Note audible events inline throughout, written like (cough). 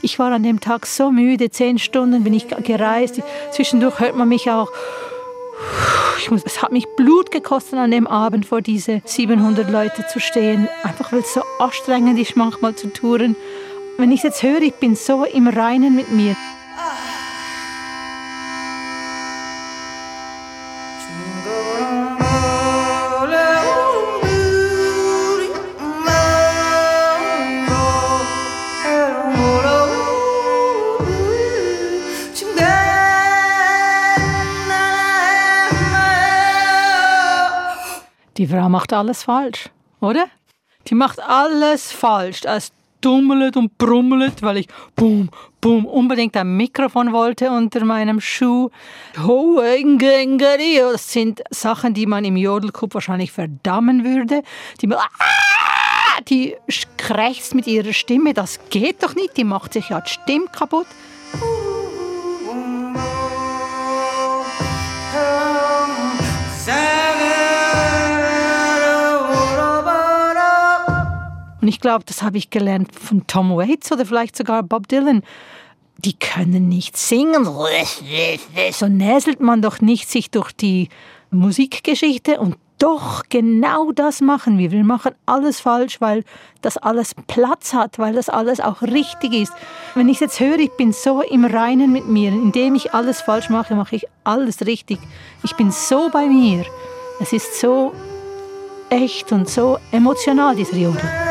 Ich war an dem Tag so müde, zehn Stunden bin ich gereist. Zwischendurch hört man mich auch. Muss, es hat mich Blut gekostet, an dem Abend vor diese 700 Leute zu stehen. Einfach weil es so anstrengend ist, manchmal zu touren. Wenn ich jetzt höre, ich bin so im Reinen mit mir. Frau macht alles falsch, oder? Die macht alles falsch. Es dummelt und brummelt, weil ich boom, boom unbedingt ein Mikrofon wollte unter meinem Schuh. Das sind Sachen, die man im Jodelclub wahrscheinlich verdammen würde. Die, die krächzt mit ihrer Stimme. Das geht doch nicht. Die macht sich ja die Stimme kaputt. Und ich glaube, das habe ich gelernt von Tom Waits oder vielleicht sogar Bob Dylan. Die können nicht singen. So näselt man doch nicht sich durch die Musikgeschichte und doch genau das machen wir. Wir machen alles falsch, weil das alles Platz hat, weil das alles auch richtig ist. Wenn ich es jetzt höre, ich bin so im Reinen mit mir. Indem ich alles falsch mache, mache ich alles richtig. Ich bin so bei mir. Es ist so echt und so emotional, dieser Jodel.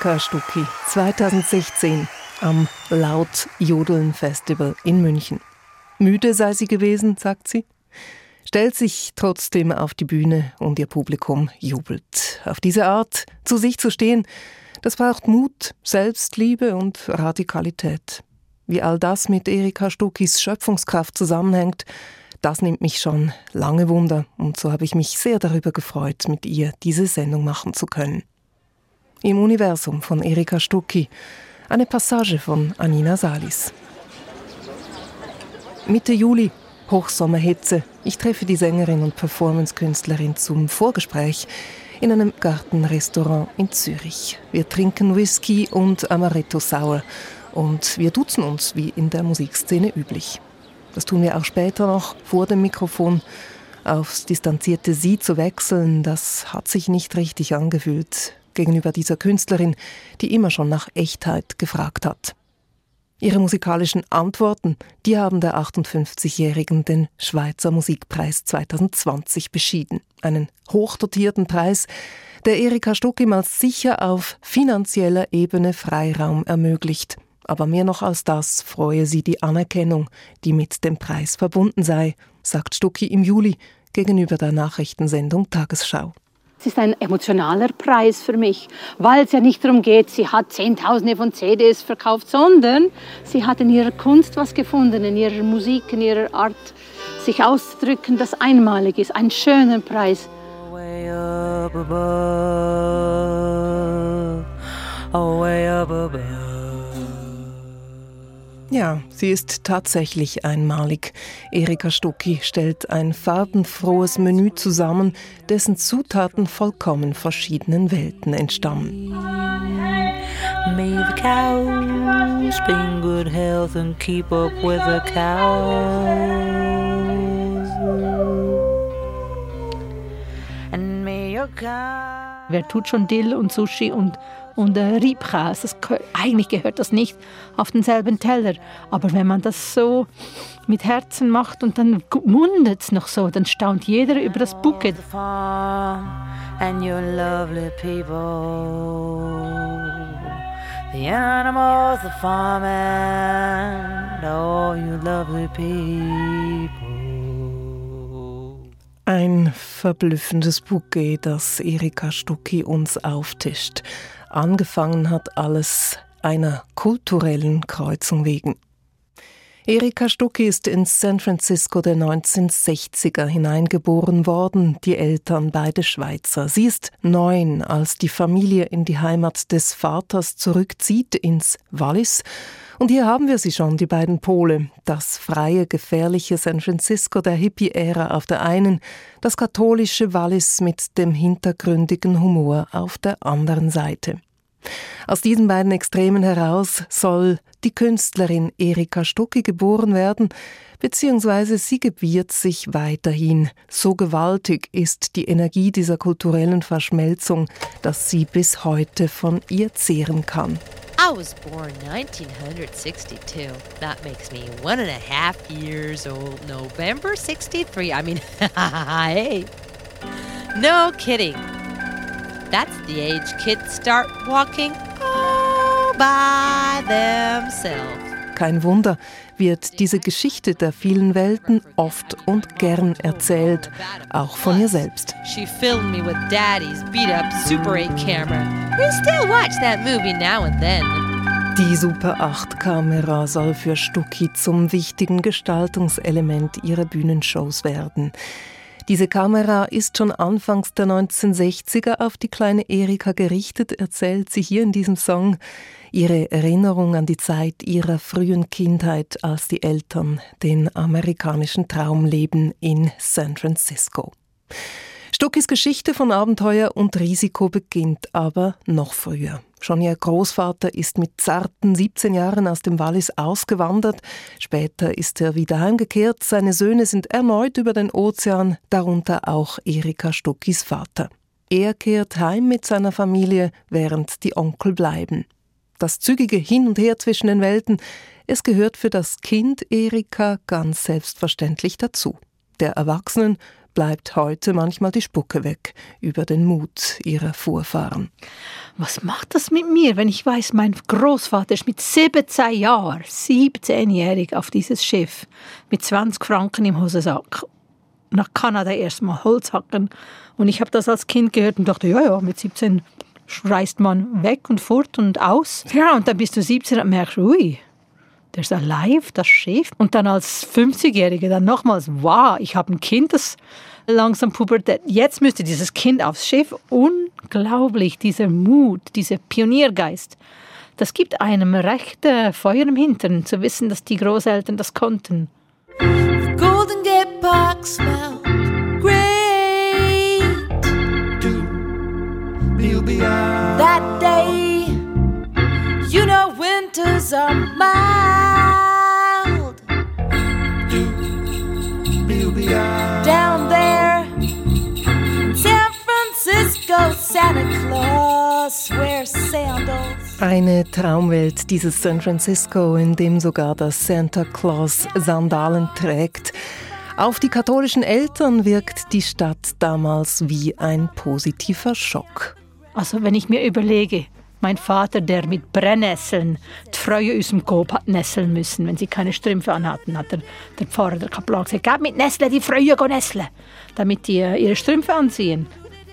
Erika Stucki 2016 am Laut Jodeln Festival in München. Müde sei sie gewesen, sagt sie, stellt sich trotzdem auf die Bühne und ihr Publikum jubelt. Auf diese Art zu sich zu stehen, das braucht Mut, Selbstliebe und Radikalität. Wie all das mit Erika Stuckis Schöpfungskraft zusammenhängt, das nimmt mich schon lange Wunder und so habe ich mich sehr darüber gefreut, mit ihr diese Sendung machen zu können. Im Universum von Erika Stucki. Eine Passage von Anina Salis. Mitte Juli, Hochsommerhitze. Ich treffe die Sängerin und Performancekünstlerin zum Vorgespräch in einem Gartenrestaurant in Zürich. Wir trinken Whisky und Amaretto Sour und wir duzen uns wie in der Musikszene üblich. Das tun wir auch später noch vor dem Mikrofon. Aufs distanzierte Sie zu wechseln, das hat sich nicht richtig angefühlt gegenüber dieser Künstlerin, die immer schon nach Echtheit gefragt hat. Ihre musikalischen Antworten, die haben der 58-Jährigen den Schweizer Musikpreis 2020 beschieden. Einen hochdotierten Preis, der Erika Stuck ihm als sicher auf finanzieller Ebene Freiraum ermöglicht. Aber mehr noch als das freue sie die Anerkennung, die mit dem Preis verbunden sei, sagt Stucki im Juli gegenüber der Nachrichtensendung Tagesschau. Es ist ein emotionaler Preis für mich, weil es ja nicht darum geht, sie hat Zehntausende von CDs verkauft, sondern sie hat in ihrer Kunst was gefunden, in ihrer Musik, in ihrer Art, sich auszudrücken, das einmalig ist. Ein schöner Preis. Way up above, oh, way up above. Ja, sie ist tatsächlich einmalig. Erika Stucki stellt ein farbenfrohes Menü zusammen, dessen Zutaten vollkommen verschiedenen Welten entstammen. May the cows be in good health and keep up with the cows. Wer tut schon Dill und Sushi und, und äh, Riebkäse? Das, eigentlich gehört das nicht auf denselben Teller. Aber wenn man das so mit Herzen macht und dann mundet es noch so, dann staunt jeder über das Bouquet. And your lovely people. The animals, the farm and all you lovely people. Ein verblüffendes Bouquet, das Erika Stucki uns auftischt. Angefangen hat alles einer kulturellen Kreuzung wegen. Erika Stucki ist in San Francisco der 1960er hineingeboren worden, die Eltern beide Schweizer. Sie ist neun, als die Familie in die Heimat des Vaters zurückzieht, ins Wallis, und hier haben wir sie schon, die beiden Pole. Das freie, gefährliche San Francisco der Hippie-Ära auf der einen, das katholische Wallis mit dem hintergründigen Humor auf der anderen Seite. Aus diesen beiden Extremen heraus soll die Künstlerin Erika Stucki geboren werden, beziehungsweise sie gebiert sich weiterhin. So gewaltig ist die Energie dieser kulturellen Verschmelzung, dass sie bis heute von ihr zehren kann. I was born 1962. That makes me one and a half years old. November 63. I mean, (laughs) hey. No kidding. That's the age kids start walking all by themselves. Kein Wunder, wird diese Geschichte der vielen Welten oft und gern erzählt, auch von ihr selbst. She filmed me with Daddy's beat up Super 8 camera. We still watch that movie now and then. Die Super 8 Kamera soll für Stucki zum wichtigen Gestaltungselement ihrer Bühnenshows werden. Diese Kamera ist schon anfangs der 1960er auf die kleine Erika gerichtet, erzählt sie hier in diesem Song ihre Erinnerung an die Zeit ihrer frühen Kindheit, als die Eltern den amerikanischen Traum leben in San Francisco. Stuckis Geschichte von Abenteuer und Risiko beginnt aber noch früher. Schon ihr Großvater ist mit zarten 17 Jahren aus dem Wallis ausgewandert. Später ist er wieder heimgekehrt. Seine Söhne sind erneut über den Ozean, darunter auch Erika Stuckis Vater. Er kehrt heim mit seiner Familie, während die Onkel bleiben. Das zügige Hin und Her zwischen den Welten, es gehört für das Kind Erika ganz selbstverständlich dazu. Der Erwachsenen bleibt heute manchmal die Spucke weg über den Mut ihrer Vorfahren. Was macht das mit mir, wenn ich weiß, mein Großvater ist mit 17 Jahren, 17-jährig auf dieses Schiff mit 20 Franken im Hosensack nach Kanada erstmal Holz hacken. Und ich habe das als Kind gehört und dachte, ja, ja, mit 17 reist man weg und fort und aus. Ja, und dann bist du 17 und merkst, ui, der ist alive, das Schiff. Und dann als 50-Jährige dann nochmals, wow, ich habe ein Kind, das langsam Pubertät. Jetzt müsste dieses Kind aufs Schiff. Unglaublich, dieser Mut, dieser Pioniergeist. Das gibt einem recht äh, Feuer im Hintern, zu wissen, dass die Großeltern das konnten. The Golden Gate Park smelled great. That day, winters are mild. Down there San Francisco, Santa Claus wears sandals. Eine Traumwelt, dieses San Francisco, in dem sogar das Santa Claus Sandalen trägt. Auf die katholischen Eltern wirkt die Stadt damals wie ein positiver Schock. Also wenn ich mir überlege, mein Vater, der mit Brennnesseln die Freude aus dem Kopf hat nesseln müssen, wenn sie keine Strümpfe anhatten, hat der, der Pfarrer, der Kaplan gesagt, gib mit Nesseln die Freude nesseln, damit die äh, ihre Strümpfe anziehen.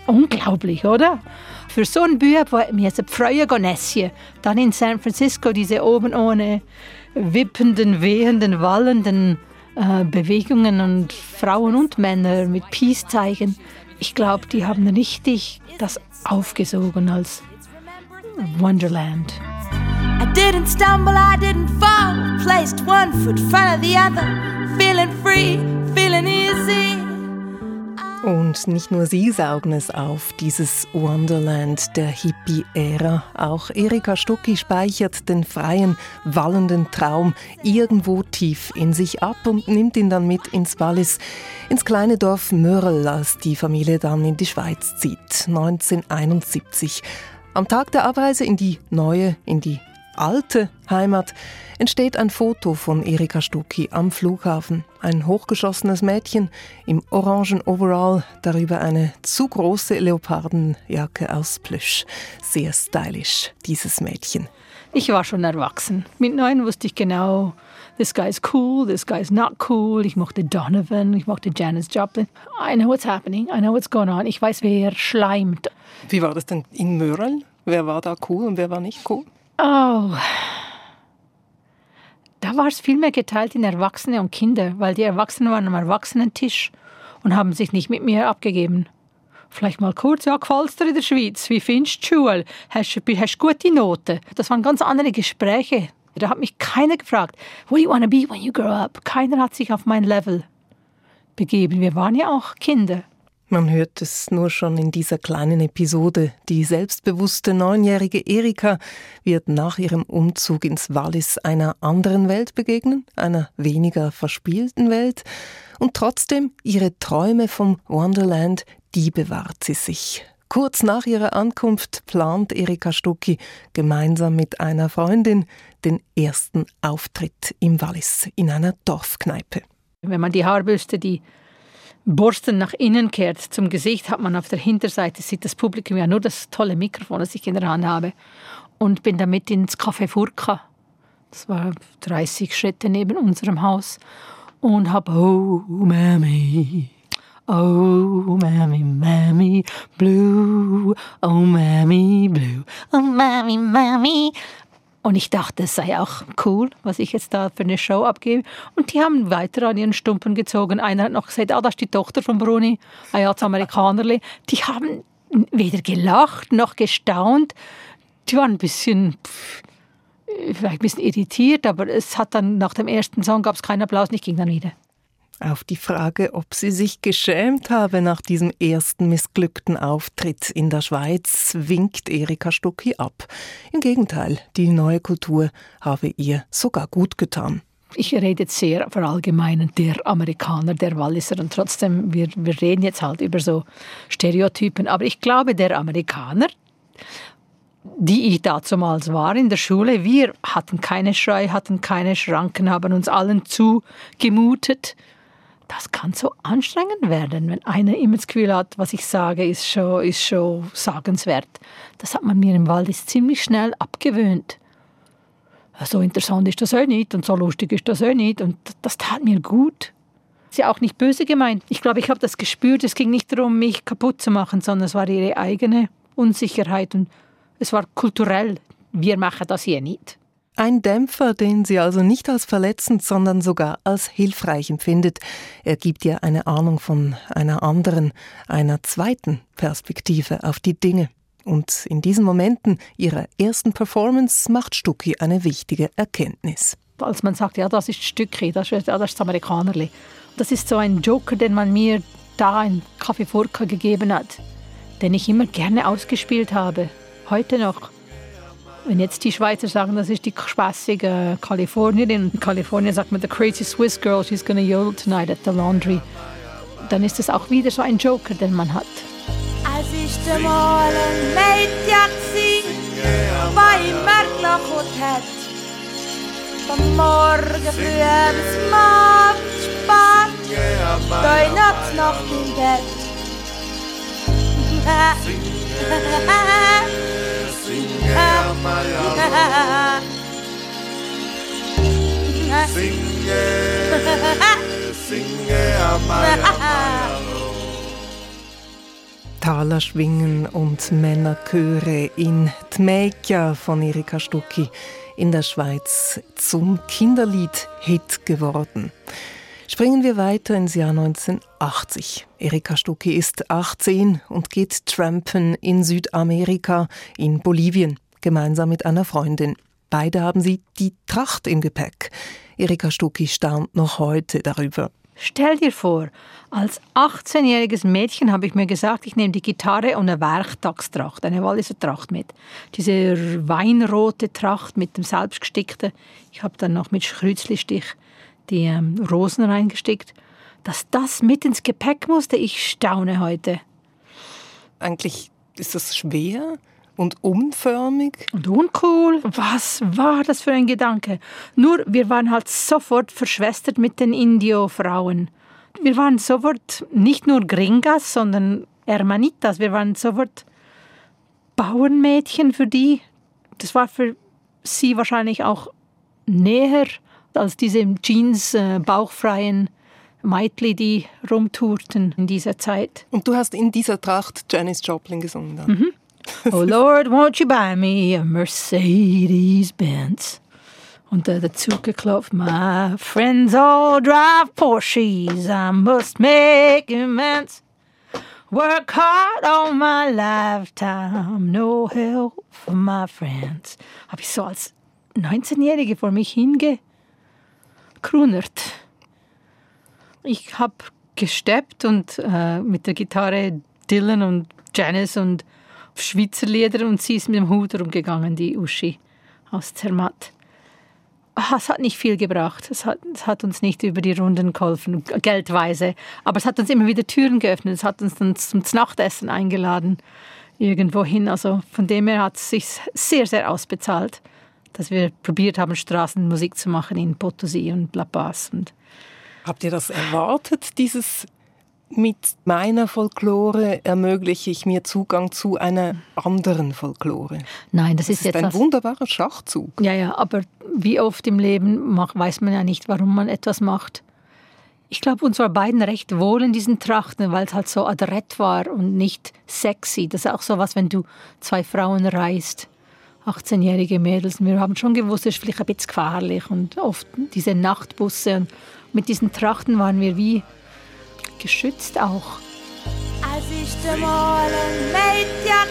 Unglaublich, oder? Für so einen Bub, der mir jetzt Freude nässen, dann in San Francisco diese oben ohne wippenden, wehenden, wallenden äh, Bewegungen und Frauen und Männer mit Peace zeigen, ich glaube, die haben richtig das aufgesogen als Wonderland. I didn't stumble, I didn't fall. Placed one foot in front of the other. Feeling free, feeling easy. Und nicht nur sie saugen es auf, dieses Wonderland der Hippie-Ära. Auch Erika Stucki speichert den freien, wallenden Traum irgendwo tief in sich ab und nimmt ihn dann mit ins Wallis, ins kleine Dorf Mörl, als die Familie dann in die Schweiz zieht, 1971. Am Tag der Abreise in die neue, in die alte Heimat entsteht ein Foto von Erika Stucki am Flughafen. Ein hochgeschossenes Mädchen im orangen Overall, darüber eine zu große Leopardenjacke aus Plüsch. Sehr stylisch, dieses Mädchen. Ich war schon erwachsen. Mit neun wusste ich genau, this guy is cool, this guy is not cool. Ich mochte Donovan, ich mochte Janis Joplin. I know what's happening, I know what's going on. Ich weiß, wer schleimt. Wie war das denn in Mörl? Wer war da cool und wer war nicht cool? Oh, da war es viel mehr geteilt in Erwachsene und Kinder, weil die Erwachsenen waren am Erwachsenentisch und haben sich nicht mit mir abgegeben. Vielleicht mal kurz, ja, gefällt's dir in der Schweiz? Wie findest du Schule? Hast du gute Noten? Das waren ganz andere Gespräche. Da hat mich keiner gefragt, what do you want to be when you grow up? Keiner hat sich auf mein Level begeben. Wir waren ja auch Kinder. Man hört es nur schon in dieser kleinen Episode. Die selbstbewusste neunjährige Erika wird nach ihrem Umzug ins Wallis einer anderen Welt begegnen, einer weniger verspielten Welt. Und trotzdem, ihre Träume vom Wonderland, die bewahrt sie sich. Kurz nach ihrer Ankunft plant Erika Stucki gemeinsam mit einer Freundin den ersten Auftritt im Wallis in einer Dorfkneipe. Wenn man die Haarbürste, die Borsten nach innen kehrt zum Gesicht, hat man auf der Hinterseite, sieht das Publikum ja nur das tolle Mikrofon, das ich in der Hand habe. Und bin damit ins Café Furka. Das war 30 Schritte neben unserem Haus. Und habe Oh, Mami, Oh, Mami, Mami, Blue, Oh, Mami, Blue, Oh, Mami, Mami. Und ich dachte, es sei auch cool, was ich jetzt da für eine Show abgebe. Und die haben weiter an ihren Stumpen gezogen. Einer hat noch gesagt, ah, das ist die Tochter von Bruni, ein ah, Amerikanerli. Die haben weder gelacht noch gestaunt. Die waren ein bisschen, vielleicht ein bisschen irritiert, aber es hat dann nach dem ersten Song gab es keinen Applaus und ich ging dann wieder. Auf die Frage, ob sie sich geschämt habe nach diesem ersten missglückten Auftritt in der Schweiz, winkt Erika Stucki ab. Im Gegenteil, die neue Kultur habe ihr sogar gut getan. Ich rede jetzt sehr verallgemeinend der Amerikaner, der Walliser und trotzdem, wir, wir reden jetzt halt über so Stereotypen. Aber ich glaube, der Amerikaner, die ich dazumals war in der Schule, wir hatten keine Schrei, hatten keine Schranken, haben uns allen zugemutet das kann so anstrengend werden, wenn einer immer das Gefühl hat, was ich sage, ist schon, ist schon sagenswert. Das hat man mir im Wald ziemlich schnell abgewöhnt. So interessant ist das auch nicht und so lustig ist das auch nicht und das tat mir gut. Ist ja auch nicht böse gemeint. Ich glaube, ich habe das gespürt. Es ging nicht darum, mich kaputt zu machen, sondern es war ihre eigene Unsicherheit und es war kulturell. Wir machen das hier nicht. Ein Dämpfer, den sie also nicht als verletzend, sondern sogar als hilfreich empfindet. Er gibt ihr eine Ahnung von einer anderen, einer zweiten Perspektive auf die Dinge. Und in diesen Momenten ihrer ersten Performance macht Stucki eine wichtige Erkenntnis. Als man sagt, ja, das ist Stücki, das ist, das, ist Amerikanerli. Das ist so ein Joker, den man mir da in Café Furka gegeben hat, den ich immer gerne ausgespielt habe. Heute noch. Wenn jetzt die Schweizer sagen, das ist die spaßige Kalifornierin, in Kalifornien sagt man, the crazy Swiss girl, she's gonna yodel tonight at the laundry, dann ist das auch wieder so ein Joker, den man hat. Es ist einmal ein Mädchen, bei im Märkloch hat. Vom Morgen früh bis Abend spät, da nachts Nacht im Bett. (laughs) (laughs) Taler schwingen und Männerchöre in Tmeika von Erika Stucki in der Schweiz zum Kinderlied-Hit geworden. Springen wir weiter ins Jahr 1980. Erika Stucki ist 18 und geht trampen in Südamerika, in Bolivien, gemeinsam mit einer Freundin. Beide haben sie die Tracht im Gepäck. Erika Stucki staunt noch heute darüber. Stell dir vor, als 18-jähriges Mädchen habe ich mir gesagt, ich nehme die Gitarre und eine Werktagstracht, eine Walliser Tracht mit. Diese weinrote Tracht mit dem selbstgestickten. Ich habe dann noch mit Kreuzlistich die ähm, Rosen reingestickt. Dass das mit ins Gepäck musste, ich staune heute. Eigentlich ist das schwer und unförmig. Und uncool. Was war das für ein Gedanke? Nur, wir waren halt sofort verschwestert mit den Indio-Frauen wir waren sofort nicht nur Gringas, sondern Hermanitas. Wir waren sofort Bauernmädchen für die. Das war für sie wahrscheinlich auch näher als diese Jeans äh, bauchfreien Meitli, die rumtourten in dieser Zeit. Und du hast in dieser Tracht Janis Joplin gesungen dann? Mhm. (laughs) oh Lord, won't you buy me a Mercedes Benz? Und äh, dazu geklopft, my friends all drive Porsches, I must make amends. Work hard all my lifetime, no help for my friends. Habe ich so als 19-Jährige vor mich hingekrunert. Ich habe gesteppt und äh, mit der Gitarre Dylan und Janice und Schweizer Lieder und sie ist mit dem Hut rumgegangen, die Uschi aus Zermatt. Ah, es hat nicht viel gebracht. Es hat, es hat, uns nicht über die Runden geholfen, geldweise. Aber es hat uns immer wieder Türen geöffnet. Es hat uns dann zum Nachtessen eingeladen, irgendwohin. Also von dem her hat es sich sehr, sehr ausbezahlt, dass wir probiert haben, Straßenmusik zu machen in Potosí und La Paz. Und Habt ihr das erwartet, dieses mit meiner Folklore ermögliche ich mir Zugang zu einer anderen Folklore. Nein, das, das ist, ist jetzt ein wunderbarer Schachzug. Ja, ja, aber wie oft im Leben weiß man ja nicht, warum man etwas macht. Ich glaube, uns war beiden recht wohl in diesen Trachten, weil es halt so adrett war und nicht sexy. Das ist auch so was, wenn du zwei Frauen reist, 18-jährige Mädels. Wir haben schon gewusst, es ist vielleicht ein bisschen gefährlich und oft diese Nachtbusse. Und mit diesen Trachten waren wir wie geschützt auch. Es ist einmal ein Mädchen,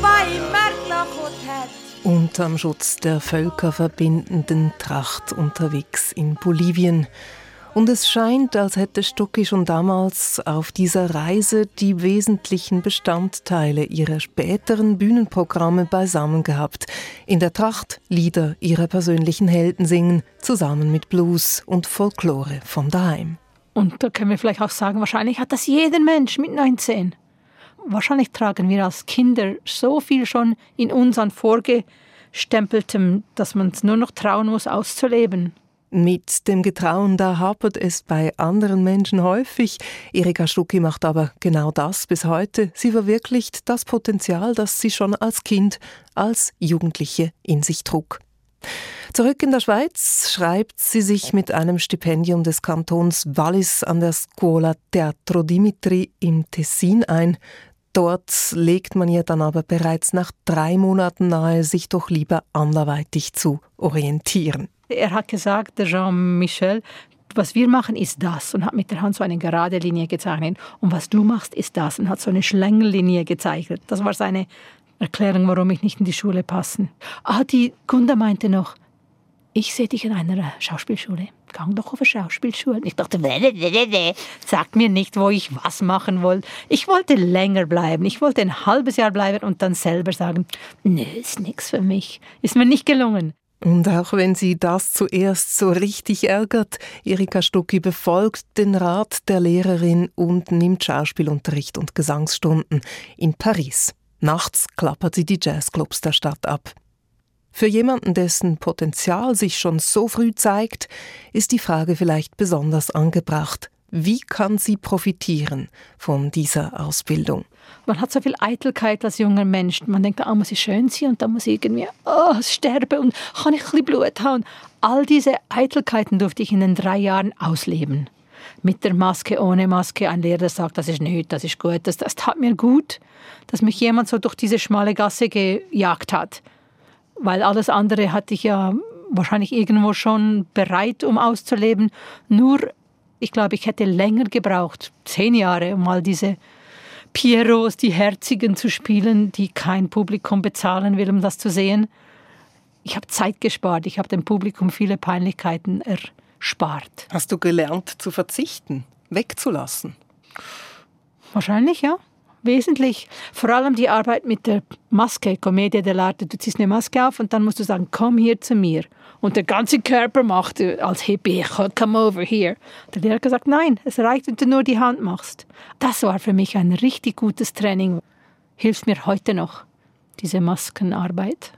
das im Märkloch hat. Unterm Schutz der völkerverbindenden Tracht unterwegs in Bolivien. Und es scheint, als hätte Stucki schon damals auf dieser Reise die wesentlichen Bestandteile ihrer späteren Bühnenprogramme beisammen gehabt. In der Tracht Lieder ihrer persönlichen Helden singen, zusammen mit Blues und Folklore von daheim. Und da können wir vielleicht auch sagen, wahrscheinlich hat das jeder Mensch mit 19. Wahrscheinlich tragen wir als Kinder so viel schon in uns an vorgestempeltem, dass man es nur noch trauen muss, auszuleben. Mit dem Getrauen, da hapert es bei anderen Menschen häufig. Erika Stucki macht aber genau das bis heute. Sie verwirklicht das Potenzial, das sie schon als Kind, als Jugendliche in sich trug. Zurück in der Schweiz schreibt sie sich mit einem Stipendium des Kantons Wallis an der Scuola Teatro Dimitri im Tessin ein. Dort legt man ihr dann aber bereits nach drei Monaten nahe, sich doch lieber anderweitig zu orientieren. Er hat gesagt, Jean-Michel, was wir machen, ist das und hat mit der Hand so eine gerade Linie gezeichnet. Und was du machst, ist das und hat so eine Schlängellinie gezeichnet. Das war seine Erklärung, warum ich nicht in die Schule passen. Ah, die Gunda meinte noch, ich sehe dich in einer Schauspielschule. Gang doch auf eine Schauspielschule. Ich dachte, sag mir nicht, wo ich was machen wollte. Ich wollte länger bleiben. Ich wollte ein halbes Jahr bleiben und dann selber sagen, nö, ist nichts für mich. Ist mir nicht gelungen. Und auch wenn sie das zuerst so richtig ärgert, Erika Stucki befolgt den Rat der Lehrerin und nimmt Schauspielunterricht und Gesangsstunden in Paris. Nachts klappert sie die Jazzclubs der Stadt ab. Für jemanden, dessen Potenzial sich schon so früh zeigt, ist die Frage vielleicht besonders angebracht. Wie kann sie profitieren von dieser Ausbildung? Man hat so viel Eitelkeit als junger Mensch. Man denkt, ah, muss ich schön sein und dann muss ich irgendwie oh, sterben und kann ich ein bisschen Blut haben. All diese Eitelkeiten durfte ich in den drei Jahren ausleben. Mit der Maske, ohne Maske. Ein Lehrer sagt, das ist nicht, das ist gut. Das, das tat mir gut, dass mich jemand so durch diese schmale Gasse gejagt hat weil alles andere hatte ich ja wahrscheinlich irgendwo schon bereit, um auszuleben. Nur, ich glaube, ich hätte länger gebraucht, zehn Jahre, um mal diese Pierrots, die Herzigen zu spielen, die kein Publikum bezahlen will, um das zu sehen. Ich habe Zeit gespart, ich habe dem Publikum viele Peinlichkeiten spart. Hast du gelernt zu verzichten, wegzulassen? Wahrscheinlich, ja. Wesentlich. Vor allem die Arbeit mit der Maske, Commedia dell'arte. Du ziehst eine Maske auf und dann musst du sagen, komm hier zu mir. Und der ganze Körper macht als Hippie, (laughs) come over here. Der Lehrer hat gesagt, nein, es reicht, wenn du nur die Hand machst. Das war für mich ein richtig gutes Training. Hilft mir heute noch, diese Maskenarbeit.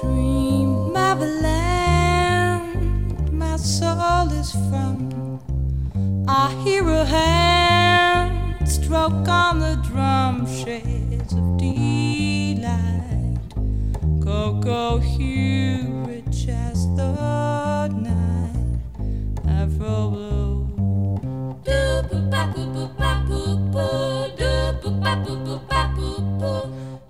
Dream of a land my soul is from. I hear a hand stroke on the drum shades of delight. Go, go, here, rich as the night. Afro blue.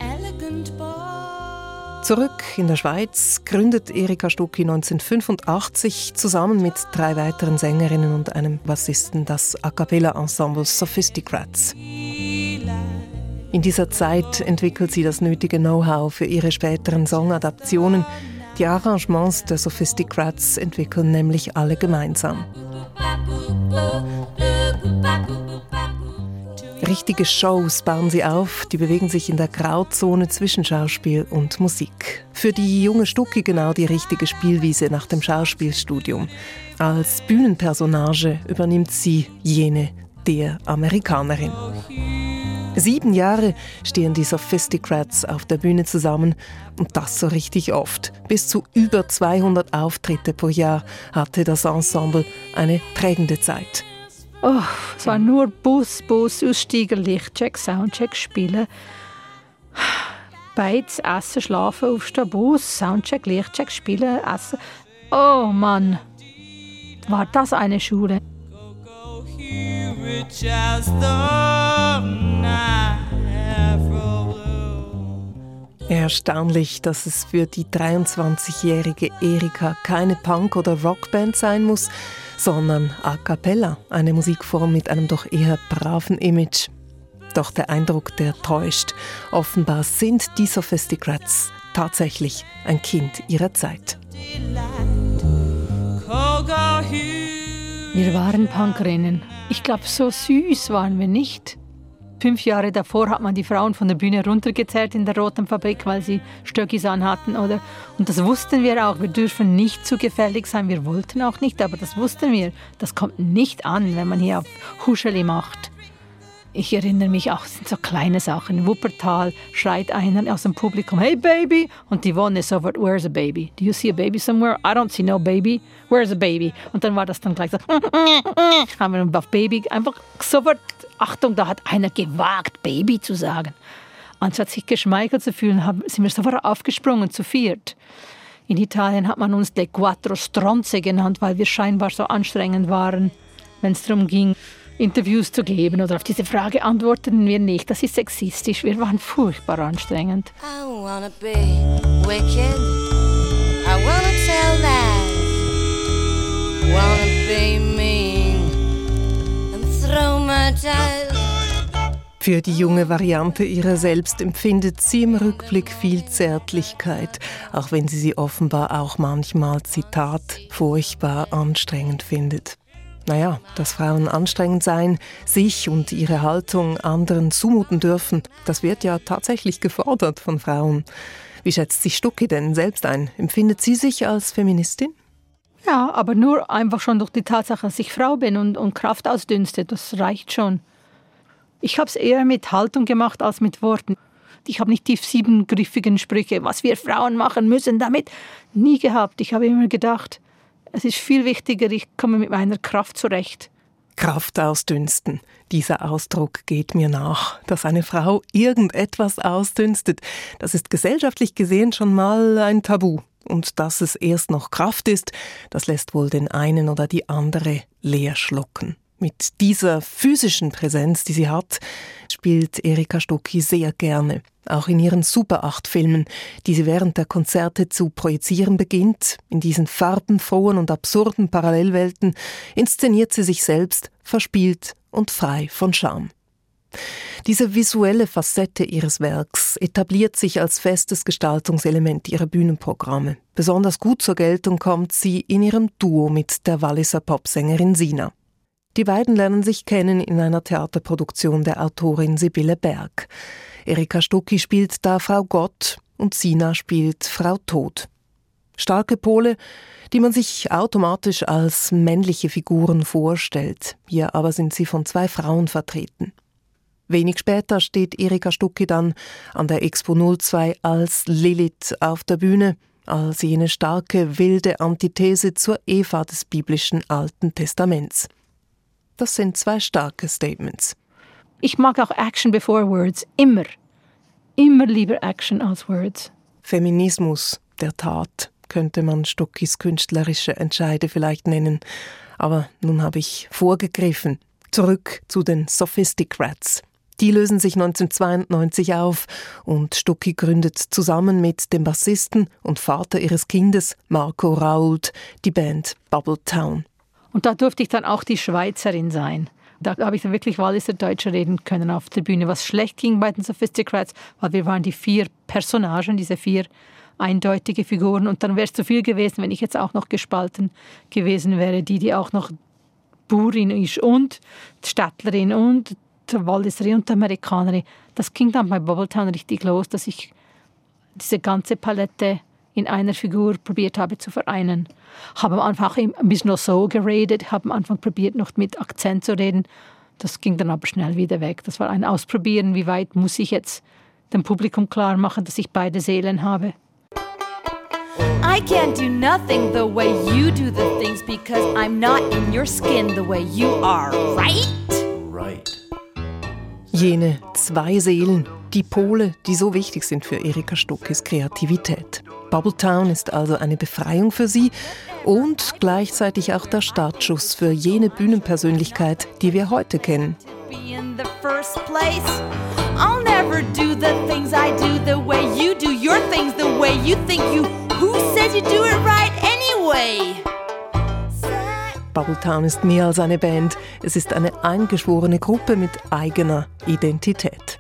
Elegant boy. Zurück in der Schweiz gründet Erika Stucki 1985 zusammen mit drei weiteren Sängerinnen und einem Bassisten das A cappella Ensemble Sophisticrats. In dieser Zeit entwickelt sie das nötige Know-how für ihre späteren Songadaptionen. Die Arrangements der Sophisticrats entwickeln nämlich alle gemeinsam. Richtige Shows bauen sie auf, die bewegen sich in der Grauzone zwischen Schauspiel und Musik. Für die junge Stucki genau die richtige Spielwiese nach dem Schauspielstudium. Als Bühnenpersonage übernimmt sie jene der Amerikanerin. Sieben Jahre stehen die Sophisticrats auf der Bühne zusammen und das so richtig oft. Bis zu über 200 Auftritte pro Jahr hatte das Ensemble eine prägende Zeit. Oh, es war nur Bus, Bus, Aussteiger, Lichtcheck, Soundcheck, Spielen. Beiz, Essen, Schlafen, Aufstehen, Bus, Soundcheck, Lichtcheck, Spielen, Essen. Oh Mann, war das eine Schule. Erstaunlich, dass es für die 23-jährige Erika keine Punk- oder Rockband sein muss, sondern a cappella, eine Musikform mit einem doch eher braven Image. Doch der Eindruck, der täuscht. Offenbar sind die Sophisticrats tatsächlich ein Kind ihrer Zeit. Wir waren Punkerinnen. Ich glaube, so süß waren wir nicht. Fünf Jahre davor hat man die Frauen von der Bühne runtergezerrt in der Roten Fabrik, weil sie Stöckis anhatten, oder? Und das wussten wir auch. Wir dürfen nicht zu gefällig sein. Wir wollten auch nicht, aber das wussten wir. Das kommt nicht an, wenn man hier auf Huscheli macht. Ich erinnere mich auch, es sind so kleine Sachen. In Wuppertal schreit einer aus dem Publikum, hey Baby! Und die Wonne sofort, where's a baby? Do you see a baby somewhere? I don't see no baby. Where's a baby? Und dann war das dann gleich so, (laughs) haben wir auf Baby einfach sofort, Achtung, da hat einer gewagt, Baby zu sagen. Anstatt sich geschmeichelt zu fühlen, sind wir sofort aufgesprungen, zu viert. In Italien hat man uns Le Quattro Stronze genannt, weil wir scheinbar so anstrengend waren, wenn es darum ging, Interviews zu geben oder auf diese Frage antworteten wir nicht. Das ist sexistisch. Wir waren furchtbar anstrengend. I wanna be wicked. I wanna tell lies. Wanna be mean Für die junge Variante ihrer selbst empfindet sie im Rückblick viel Zärtlichkeit, auch wenn sie sie offenbar auch manchmal, Zitat, furchtbar anstrengend findet. Naja, dass Frauen anstrengend sein, sich und ihre Haltung anderen zumuten dürfen, das wird ja tatsächlich gefordert von Frauen. Wie schätzt sich Stucki denn selbst ein? Empfindet sie sich als Feministin? Ja, aber nur einfach schon durch die Tatsache, dass ich Frau bin und, und Kraft ausdünste, das reicht schon. Ich habe es eher mit Haltung gemacht als mit Worten. Ich habe nicht die siebengriffigen Sprüche, was wir Frauen machen müssen damit, nie gehabt. Ich habe immer gedacht, es ist viel wichtiger, ich komme mit meiner Kraft zurecht. Kraft ausdünsten. Dieser Ausdruck geht mir nach. Dass eine Frau irgendetwas ausdünstet, das ist gesellschaftlich gesehen schon mal ein Tabu. Und dass es erst noch Kraft ist, das lässt wohl den einen oder die andere leer schlucken. Mit dieser physischen Präsenz, die sie hat, spielt Erika Stucki sehr gerne. Auch in ihren Super 8 Filmen, die sie während der Konzerte zu projizieren beginnt, in diesen farbenfrohen und absurden Parallelwelten, inszeniert sie sich selbst verspielt und frei von Scham. Diese visuelle Facette ihres Werks etabliert sich als festes Gestaltungselement ihrer Bühnenprogramme. Besonders gut zur Geltung kommt sie in ihrem Duo mit der Walliser Popsängerin Sina. Die beiden lernen sich kennen in einer Theaterproduktion der Autorin Sibylle Berg. Erika Stucki spielt da Frau Gott und Sina spielt Frau Tod. Starke Pole, die man sich automatisch als männliche Figuren vorstellt. Hier aber sind sie von zwei Frauen vertreten. Wenig später steht Erika Stucki dann an der Expo 02 als Lilith auf der Bühne, als jene starke, wilde Antithese zur Eva des biblischen Alten Testaments. Das sind zwei starke Statements. Ich mag auch Action before Words, immer. Immer lieber Action als Words. Feminismus der Tat könnte man Stuckis künstlerische Entscheide vielleicht nennen. Aber nun habe ich vorgegriffen. Zurück zu den Sophisticrats. Die lösen sich 1992 auf und Stucki gründet zusammen mit dem Bassisten und Vater ihres Kindes, Marco Rault, die Band Bubble Town. Und da durfte ich dann auch die Schweizerin sein. Da habe ich dann wirklich Walliser Deutsche reden können auf der Bühne. Was schlecht ging bei den Sophisticrats, weil wir waren die vier Personagen, diese vier eindeutige Figuren. Und dann wäre es zu viel gewesen, wenn ich jetzt auch noch gespalten gewesen wäre, die, die auch noch Burin ist und Städtlerin und die Walliserin und die Amerikanerin. Das ging dann bei Bubbletown richtig los, dass ich diese ganze Palette in einer Figur probiert habe zu vereinen. Habe am Anfang ein bisschen noch so geredet, habe am Anfang probiert noch mit Akzent zu reden. Das ging dann aber schnell wieder weg. Das war ein Ausprobieren, wie weit muss ich jetzt dem Publikum klar machen, dass ich beide Seelen habe. I can't do nothing the way you do the things because I'm not in your skin the way you are, right? Right. Jene zwei Seelen, die Pole, die so wichtig sind für Erika Stuckes Kreativität. Bubbletown ist also eine Befreiung für sie und gleichzeitig auch der Startschuss für jene Bühnenpersönlichkeit, die wir heute kennen. Anyway? Bubbletown ist mehr als eine Band, es ist eine eingeschworene Gruppe mit eigener Identität.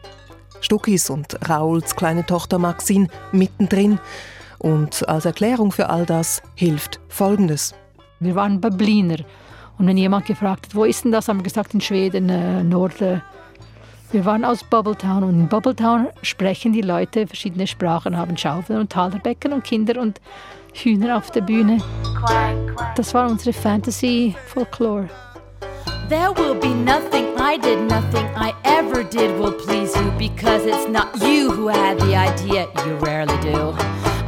Stuckis und Rauls kleine Tochter Maxine mittendrin. Und als Erklärung für all das hilft Folgendes. Wir waren Berliner. Und wenn jemand gefragt hat, wo ist denn das, haben wir gesagt, in Schweden, äh, Norden. Wir waren aus Bubbletown und in Bubbletown sprechen die Leute verschiedene Sprachen, haben Schaufeln und Talerbecken und Kinder und Hühner auf der Bühne. Das war unsere Fantasy-Folklore. There will be nothing I did, nothing I ever did will please you because it's not you who had the idea. You rarely do.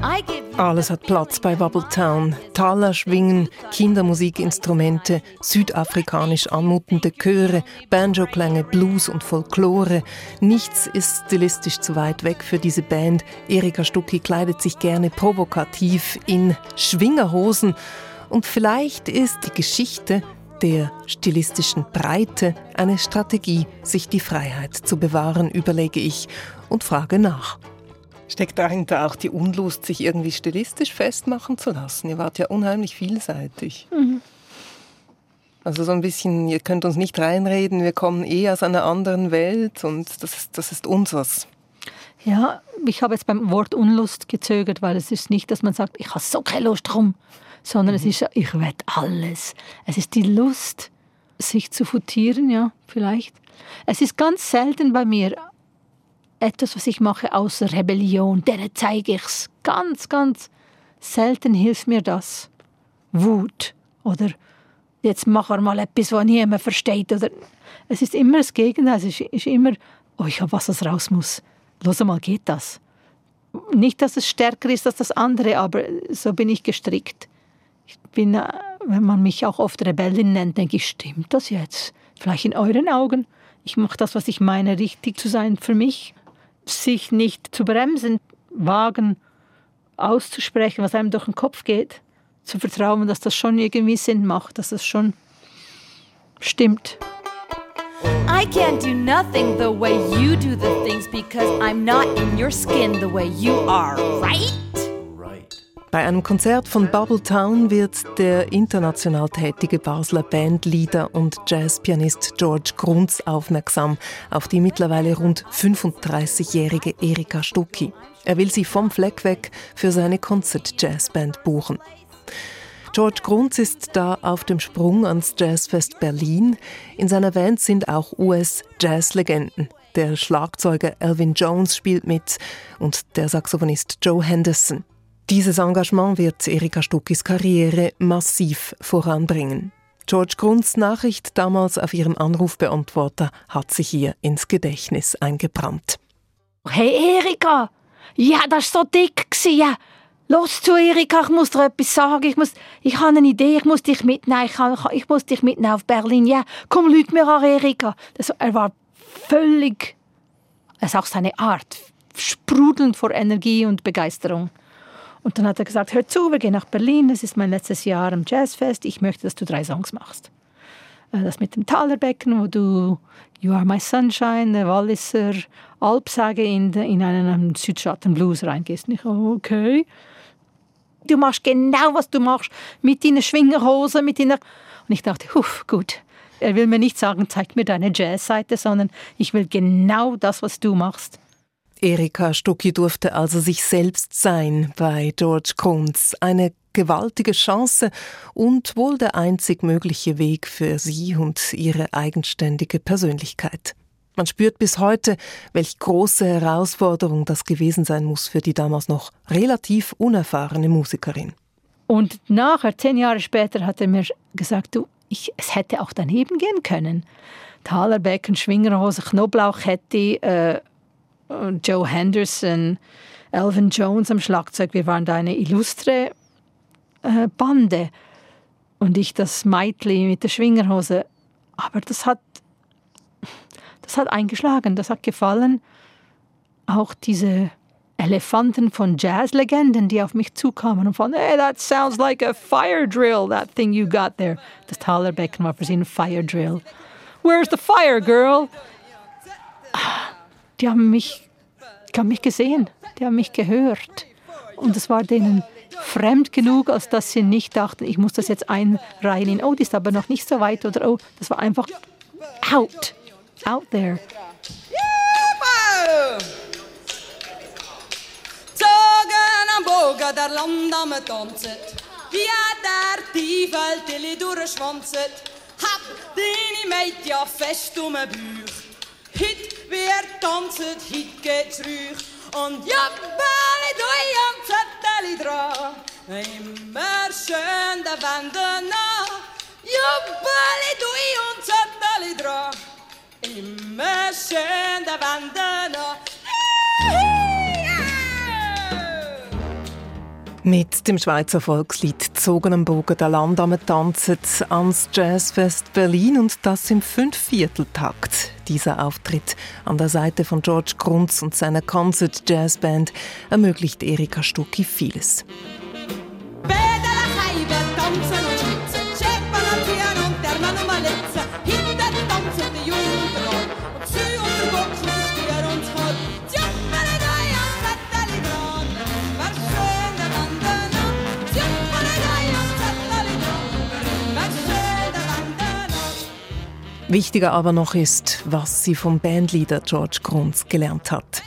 I give Alles hat Platz bei Bubbletown. Taler schwingen, Kindermusikinstrumente, südafrikanisch anmutende Chöre, Banjo-Klänge, Blues und Folklore. Nichts ist stilistisch zu weit weg für diese Band. Erika Stucki kleidet sich gerne provokativ in Schwingerhosen. Und vielleicht ist die Geschichte der stilistischen Breite eine Strategie, sich die Freiheit zu bewahren, überlege ich und frage nach. Steckt dahinter auch die Unlust, sich irgendwie stilistisch festmachen zu lassen? Ihr wart ja unheimlich vielseitig. Also so ein bisschen, ihr könnt uns nicht reinreden, wir kommen eh aus einer anderen Welt und das ist, das ist unseres. Ja, ich habe jetzt beim Wort Unlust gezögert, weil es ist nicht, dass man sagt, ich habe so keine Lust drum, sondern es ist, ja, ich will alles. Es ist die Lust, sich zu futieren, ja, vielleicht. Es ist ganz selten bei mir etwas, was ich mache, außer Rebellion. Denen zeige ich's. Ganz, ganz selten hilft mir das. Wut oder jetzt mach er mal etwas, was niemand versteht. Oder es ist immer das Gegenteil. Es ist, ist immer, oh, ich habe was, was raus muss. Los mal, geht das? Nicht, dass es stärker ist als das andere, aber so bin ich gestrickt. Ich bin, äh, wenn man mich auch oft Rebellin nennt, denke ich, stimmt das jetzt? Vielleicht in euren Augen. Ich mache das, was ich meine, richtig zu sein für mich. Sich nicht zu bremsen, wagen, auszusprechen, was einem durch den Kopf geht. Zu vertrauen, dass das schon irgendwie Sinn macht, dass das schon stimmt. I can't do nothing the way you do the things because I'm not in your skin the way you are, right? Bei einem Konzert von Bubble Town wird der international tätige Basler Bandleader und Jazzpianist George Grunz aufmerksam auf die mittlerweile rund 35-jährige Erika Stucki. Er will sie vom Fleck weg für seine Concert Jazzband buchen. George Grunz ist da auf dem Sprung ans Jazzfest Berlin. In seiner Band sind auch US-Jazzlegenden. Der Schlagzeuger Elvin Jones spielt mit und der Saxophonist Joe Henderson. Dieses Engagement wird Erika Stuckis Karriere massiv voranbringen. George Grunds Nachricht damals auf ihrem Anrufbeantworter hat sich ihr ins Gedächtnis eingebrannt. Hey Erika! Ja, das war so dick. Ja. Los zu Erika, ich muss dir etwas sagen. Ich, muss, ich habe eine Idee, ich muss dich mitnehmen. Ich, kann, ich muss dich mitnehmen auf Berlin. Ja, komm, lüt mir an, Erika. Das, er war völlig, es ist auch seine Art, sprudelnd vor Energie und Begeisterung. Und dann hat er gesagt, hör zu, wir gehen nach Berlin, das ist mein letztes Jahr am Jazzfest, ich möchte, dass du drei Songs machst. Äh, das mit dem Talerbecken, wo du You Are My Sunshine, der Walliser Alpsage in, in einen Südstaaten Blues reingehst. Und ich, okay. Du machst genau, was du machst, mit deiner Schwingerhose, mit deiner... Und ich dachte, huf, gut. Er will mir nicht sagen, zeig mir deine Jazzseite, sondern ich will genau das, was du machst. Erika Stucki durfte also sich selbst sein bei George Kunz. Eine gewaltige Chance und wohl der einzig mögliche Weg für sie und ihre eigenständige Persönlichkeit. Man spürt bis heute, welch große Herausforderung das gewesen sein muss für die damals noch relativ unerfahrene Musikerin. Und nachher, zehn Jahre später, hat er mir gesagt, du, ich, es hätte auch daneben gehen können. Talerbecken, Schwingerhose, Knoblauchkette, äh, Joe Henderson, Elvin Jones am Schlagzeug. Wir waren da eine illustre äh, Bande. Und ich das Meitli mit der Schwingerhose. Aber das hat, das hat eingeschlagen, das hat gefallen. Auch diese Elefanten von Jazzlegenden, die auf mich zukamen und von, hey, that sounds like a fire drill, that thing you got there. Das Talerbecken war für sie ein Fire Drill. Where's the fire, girl? Die haben mich, die haben mich gesehen, die haben mich gehört. Und es war denen fremd genug, als dass sie nicht dachten, ich muss das jetzt einreihen in, oh, die ist aber noch nicht so weit oder oh, das war einfach out, out there. Zogen am Bogen der Land am tanzet, wie der Tiefel durchschwanzet, hab deine ja fest um den Bauch. Hit wir tanzen, hit geht's ruhig. Und jabbeli dui am Zettel dran. Immer schön der Wände nach. Jabbeli dui und Zettel dran. Immer schön der Wände nach. Mit dem Schweizer Volkslied «Zogen am Bogen der Landame» tanzen ans Jazzfest Berlin und das im Fünfvierteltakt. Dieser Auftritt an der Seite von George Grunz und seiner Concert Jazzband ermöglicht Erika Stucki vieles. Wichtiger aber noch ist, was sie vom Bandleader George Grunz gelernt hat.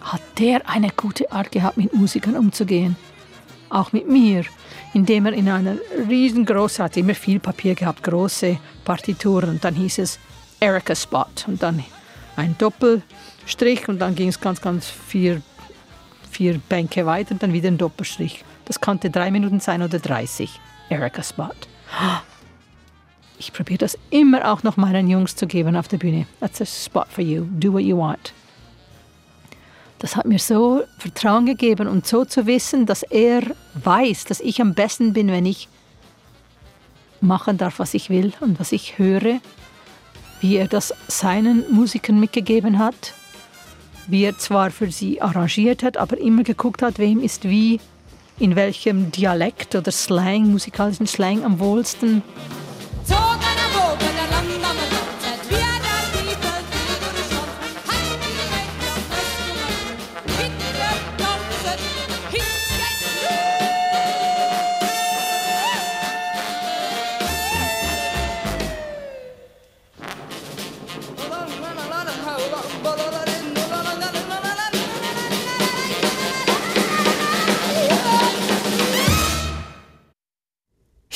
Hat der eine gute Art gehabt, mit Musikern umzugehen? Auch mit mir, indem er in einer riesengroßen, hat immer viel Papier gehabt, große Partituren. Und dann hieß es Erica Spot und dann ein Doppelstrich und dann ging es ganz, ganz vier, vier Bänke weiter und dann wieder ein Doppelstrich. Das konnte drei Minuten sein oder 30. Erica Spot ich probiere das immer auch noch meinen Jungs zu geben auf der Bühne. That's a spot for you. Do what you want. Das hat mir so Vertrauen gegeben und so zu wissen, dass er weiß, dass ich am besten bin, wenn ich machen darf, was ich will und was ich höre, wie er das seinen Musikern mitgegeben hat, wie er zwar für sie arrangiert hat, aber immer geguckt hat, wem ist wie, in welchem Dialekt oder Slang, musikalischen Slang am wohlsten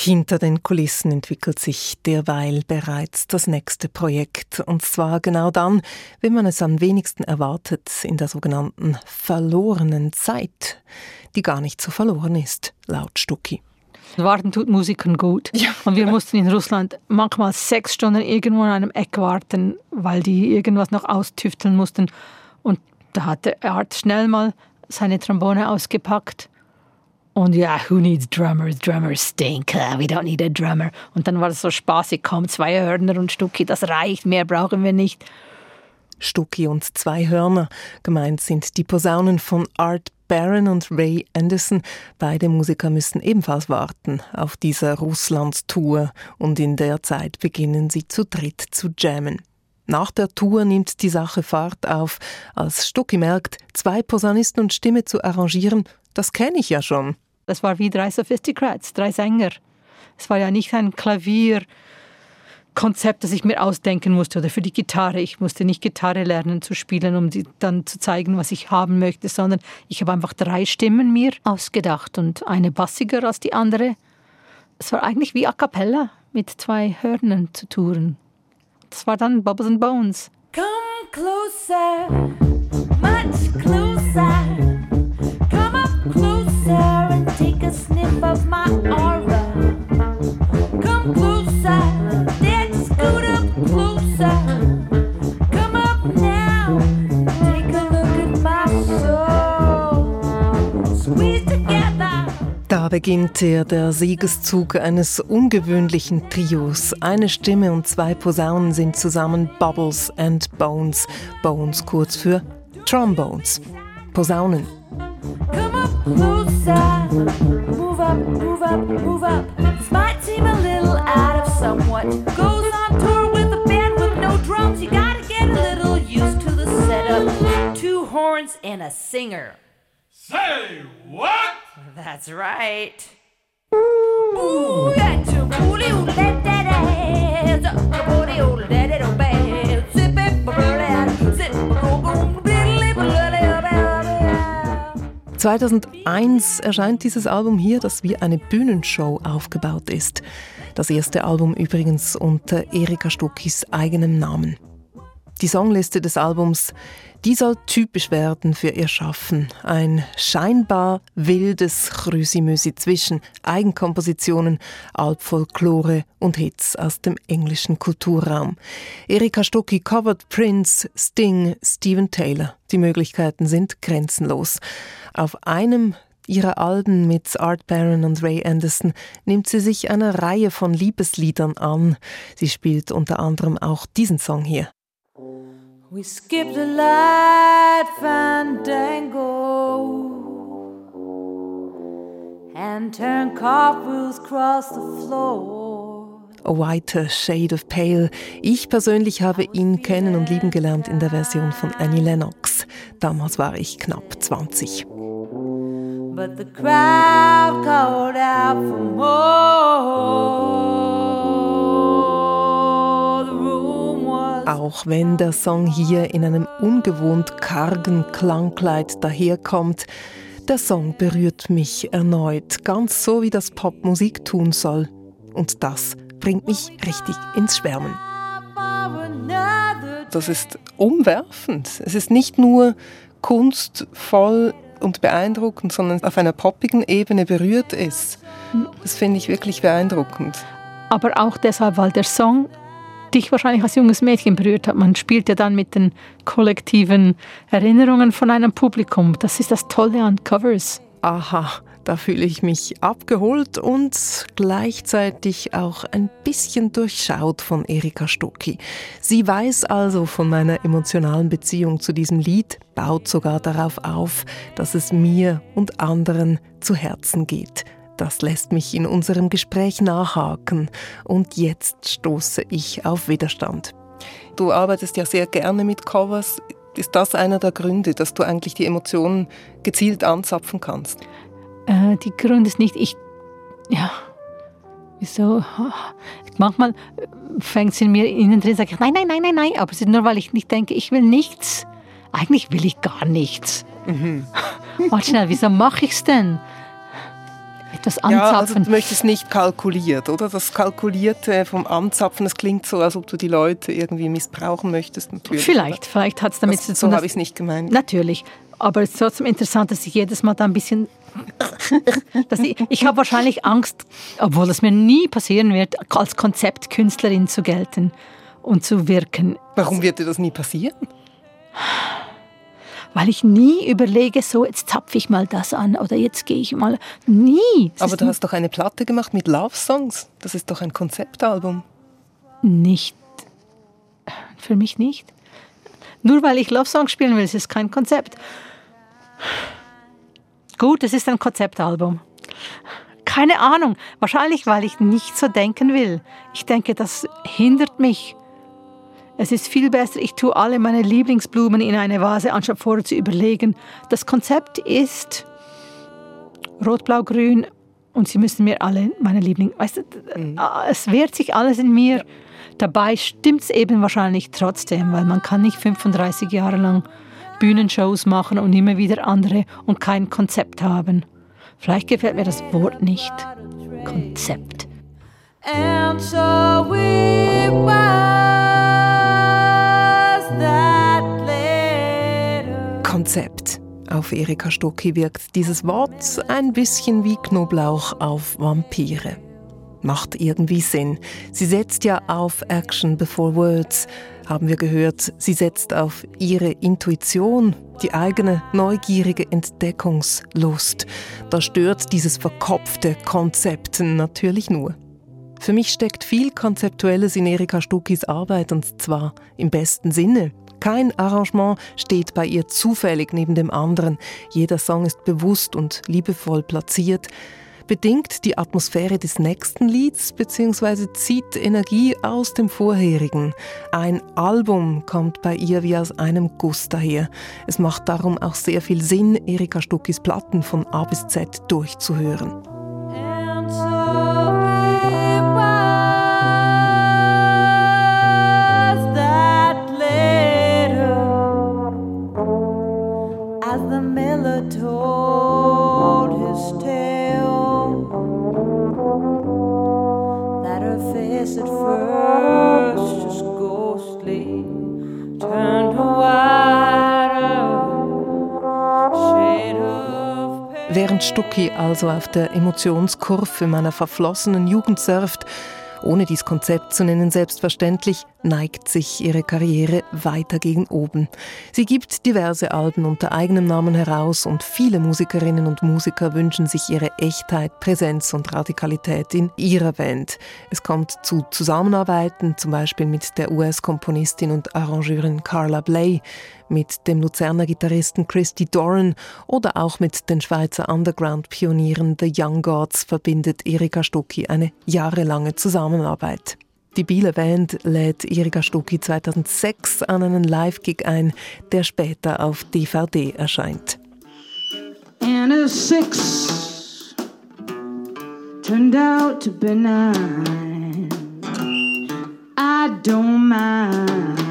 Hinter den Kulissen entwickelt sich derweil bereits das nächste Projekt. Und zwar genau dann, wenn man es am wenigsten erwartet, in der sogenannten verlorenen Zeit, die gar nicht so verloren ist, laut Stucki. Warten tut Musikern gut. (laughs) Ja. Und wir mussten in Russland manchmal sechs Stunden irgendwo in einem Eck warten, weil die irgendwas noch austüfteln mussten. Und da hat der Art schnell mal seine Trombone ausgepackt und ja, who needs drummers? Drummers stink. We don't need a drummer. Und dann war es so spaßig, komm, zwei Hörner und Stucki, das reicht, mehr brauchen wir nicht. Stucki und zwei Hörner. Gemeint sind die Posaunen von Art Barron und Ray Anderson. Beide Musiker müssen ebenfalls warten auf dieser Russland-Tour und in der Zeit beginnen sie zu dritt zu jammen. Nach der Tour nimmt die Sache Fahrt auf, als Stucki merkt, zwei Posaunisten und Stimme zu arrangieren, das kenne ich ja schon. Das war wie drei Sophisticrats, drei Sänger. Es war ja nicht ein Klavierkonzept, das ich mir ausdenken musste oder für die Gitarre. Ich musste nicht Gitarre lernen zu spielen, um dann zu zeigen, was ich haben möchte, sondern ich habe einfach drei Stimmen mir ausgedacht und eine bassiger als die andere. Es war eigentlich wie a cappella mit zwei Hörnern zu touren. Das war dann Bubbles and Bones. Come closer, much closer. Beginnt er, der Siegeszug eines ungewöhnlichen Trios. Eine Stimme und zwei Posaunen sind zusammen Bubbles and Bones. Bones kurz für Trombones. Posaunen. Come up closer, move up, move up, move up. This might seem a little out of somewhat. Goes on tour with a band with no drums. You gotta get a little used to the setup. Two horns and a singer. Say what? That's right. Ooh, that's booty, ooh, let that ass. A booty, ooh, 2001 erscheint dieses Album hier, das wie eine Bühnenshow aufgebaut ist. Das erste Album übrigens unter Erika Stuckis eigenem Namen. Die Songliste des Albums, die soll typisch werden für ihr Schaffen. Ein scheinbar wildes Chrüsimüsi zwischen Eigenkompositionen, Altfolklore und Hits aus dem englischen Kulturraum. Erika Stucki covert Prince, Sting, Steven Taylor. Die Möglichkeiten sind grenzenlos. Auf einem ihrer Alben mit Art Barron und Ray Anderson nimmt sie sich einer Reihe von Liebesliedern an. Sie spielt unter anderem auch diesen Song hier. We skipped a light fandango and turned cartwheels across the floor. A Whiter Shade of Pale. Ich persönlich habe ihn kennen und lieben gelernt in der Version von Annie Lennox. Damals war ich knapp 20. But the crowd called out for more. Auch wenn der Song hier in einem ungewohnt kargen Klangkleid daherkommt, der Song berührt mich erneut, ganz so wie das Popmusik tun soll. Und das bringt mich richtig ins Schwärmen. Das ist umwerfend. Es ist nicht nur kunstvoll und beeindruckend, sondern auf einer poppigen Ebene berührt ist. Das finde ich wirklich beeindruckend. Aber auch deshalb, weil der Song dich wahrscheinlich als junges Mädchen berührt hat. Man spielt ja dann mit den kollektiven Erinnerungen von einem Publikum. Das ist das Tolle an Covers. Aha, da fühle ich mich abgeholt und gleichzeitig auch ein bisschen durchschaut von Erika Stucki. Sie weiß also von meiner emotionalen Beziehung zu diesem Lied, baut sogar darauf auf, dass es mir und anderen zu Herzen geht. Das lässt mich in unserem Gespräch nachhaken und jetzt stoße ich auf Widerstand. Du arbeitest ja sehr gerne mit Covers. Ist das einer der Gründe, dass du eigentlich die Emotionen gezielt anzapfen kannst? Äh, die Gründe ist nicht, ich, ja, wieso? Manchmal fängt es in mir innen drin, sage ich, nein, nein, nein, nein, nein, aber es ist nur, weil ich nicht denke, ich will nichts. Eigentlich will ich gar nichts. Mhm. Warte schnell, wieso mache ich es denn? Das Ja, also Anzapfen. du möchtest nicht kalkuliert, oder? Das Kalkulierte vom Anzapfen, das klingt so, als ob du die Leute irgendwie missbrauchen möchtest. Natürlich. vielleicht, vielleicht hat es damit Das, zu so tun. habe dass- ich es nicht gemeint. Natürlich. Aber es ist trotzdem interessant, dass ich jedes Mal da ein bisschen. (laughs) ich ich habe wahrscheinlich Angst, obwohl es mir nie passieren wird, als Konzeptkünstlerin zu gelten und zu wirken. Warum wird dir das nie passieren? Weil ich nie überlege, so jetzt zapfe ich mal das an oder jetzt gehe ich mal. Nie. Es Aber du hast doch eine Platte gemacht mit Love Songs. Das ist doch ein Konzeptalbum. Nicht. Für mich nicht. Nur weil ich Love Songs spielen will, es ist kein Konzept. Gut, es ist ein Konzeptalbum. Keine Ahnung. Wahrscheinlich, weil ich nicht so denken will. Ich denke, das hindert mich. Es ist viel besser, ich tue alle meine Lieblingsblumen in eine Vase, anstatt vorher zu überlegen. Das Konzept ist rot, blau, grün und sie müssen mir alle meine Lieblinge. Weißt du, es wehrt sich alles in mir. Dabei stimmt es eben wahrscheinlich trotzdem, weil man kann nicht 35 Jahre lang Bühnenshows machen und immer wieder andere und kein Konzept haben. Vielleicht gefällt mir das Wort nicht. Konzept. And so we was Konzept. Auf Erika Stucki wirkt dieses Wort ein bisschen wie Knoblauch auf Vampire. Macht irgendwie Sinn. Sie setzt ja auf Action before Words, haben wir gehört. Sie setzt auf ihre Intuition, die eigene neugierige Entdeckungslust. Da stört dieses verkopfte Konzept natürlich nur. Für mich steckt viel Konzeptuelles in Erika Stuckis Arbeit und zwar im besten Sinne. Kein Arrangement steht bei ihr zufällig neben dem anderen. Jeder Song ist bewusst und liebevoll platziert, bedingt die Atmosphäre des nächsten Lieds bzw. zieht Energie aus dem vorherigen. Ein Album kommt bei ihr wie aus einem Guss daher. Es macht darum auch sehr viel Sinn, Erika Stuckis Platten von A bis Z durchzuhören. Während Stucki also auf der Emotionskurve meiner verflossenen Jugend surft, ohne dies Konzept zu nennen selbstverständlich, neigt sich ihre Karriere weiter gegen oben. Sie gibt diverse Alben unter eigenem Namen heraus und viele Musikerinnen und Musiker wünschen sich ihre Echtheit, Präsenz und Radikalität in ihrer Band. Es kommt zu Zusammenarbeiten, zum Beispiel mit der US-Komponistin und Arrangeurin Carla Bley, mit dem Luzerner Gitarristen Christy Doran oder auch mit den Schweizer Underground-Pionieren The Young Gods verbindet Erika Stucki eine jahrelange Zusammenarbeit. Die Bieler Band lädt Erika Stucki 2006 an einen Live-Gig ein, der später auf DVD erscheint. And a six turned out to be nine. I don't mind.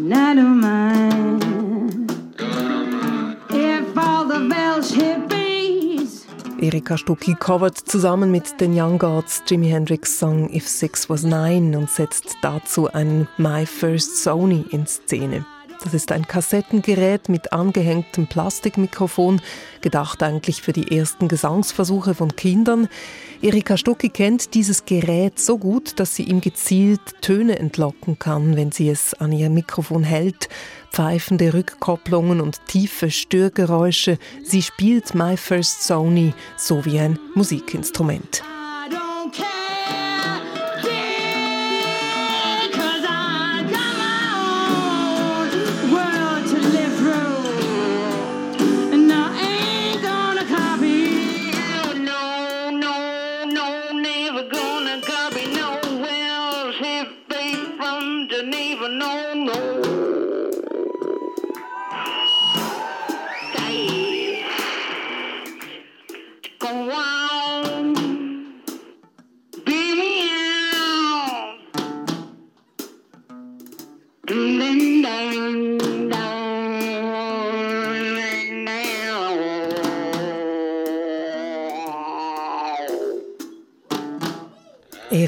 I don't. If all the bells hit bees. Erika Stucki covert zusammen mit den Young Gods Jimi Hendrix Song If Six Was Nine und setzt dazu einen My First Sony in Szene. Das ist ein Kassettengerät mit angehängtem Plastikmikrofon, gedacht eigentlich für die ersten Gesangsversuche von Kindern. Erika Stucki kennt dieses Gerät so gut, dass sie ihm gezielt Töne entlocken kann, wenn sie es an ihr Mikrofon hält. Pfeifende Rückkopplungen und tiefe Störgeräusche. Sie spielt My First Sony so wie ein Musikinstrument.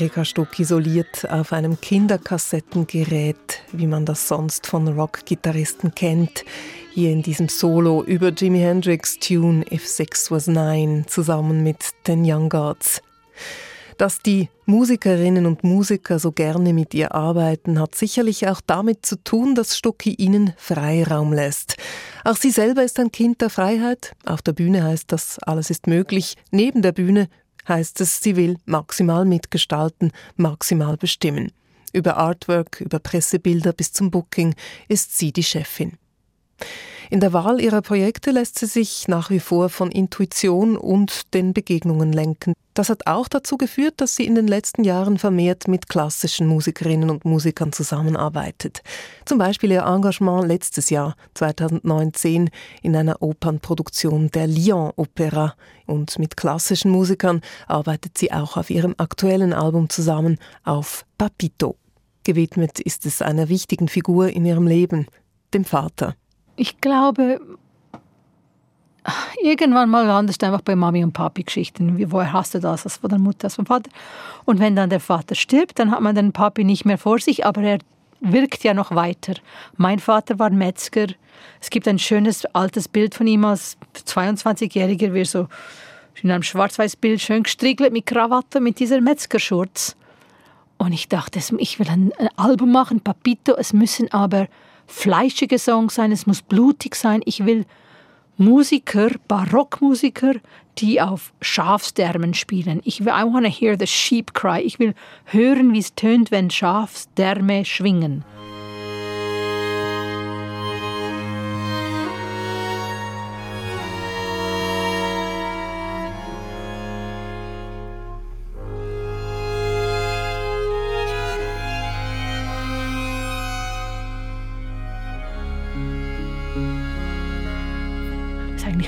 Erika Stuck isoliert auf einem Kinderkassettengerät, wie man das sonst von Rockgitarristen kennt. Hier in diesem Solo über Jimi Hendrix Tune If Six Was Nine zusammen mit den Young Gods. Dass die Musikerinnen und Musiker so gerne mit ihr arbeiten, hat sicherlich auch damit zu tun, dass Stucki ihnen Freiraum lässt. Auch sie selber ist ein Kind der Freiheit. Auf der Bühne heißt das, alles ist möglich. Neben der Bühne heißt es, sie will maximal mitgestalten, maximal bestimmen. Über Artwork, über Pressebilder bis zum Booking ist sie die Chefin. In der Wahl ihrer Projekte lässt sie sich nach wie vor von Intuition und den Begegnungen lenken. Das hat auch dazu geführt, dass sie in den letzten Jahren vermehrt mit klassischen Musikerinnen und Musikern zusammenarbeitet. Zum Beispiel ihr Engagement letztes Jahr, 2019, in einer Opernproduktion der Lyon Opera. Und mit klassischen Musikern arbeitet sie auch auf ihrem aktuellen Album zusammen auf Papito. Gewidmet ist es einer wichtigen Figur in ihrem Leben, dem Vater. Ich glaube, irgendwann mal landest du einfach bei Mami und Papi Geschichten. Wie, woher hast du das? Das von der Mutter, das vom Vater. Und wenn dann der Vater stirbt, dann hat man den Papi nicht mehr vor sich, aber er wirkt ja noch weiter. Mein Vater war Metzger. Es gibt ein schönes altes Bild von ihm als 22-Jähriger, wie er so in einem Schwarz-Weiß-Bild schön gestriegelt mit Krawatte, mit dieser Metzgerschurz. Und ich dachte, ich will ein, ein Album machen, Papito, es müssen aber fleischige Songs sein, es muss blutig sein. Ich will Musiker, Barockmusiker, die auf Schafsdärmen spielen. Ich will, I want to hear the sheep cry. Ich will hören, wie es tönt, wenn Schafsdärme schwingen.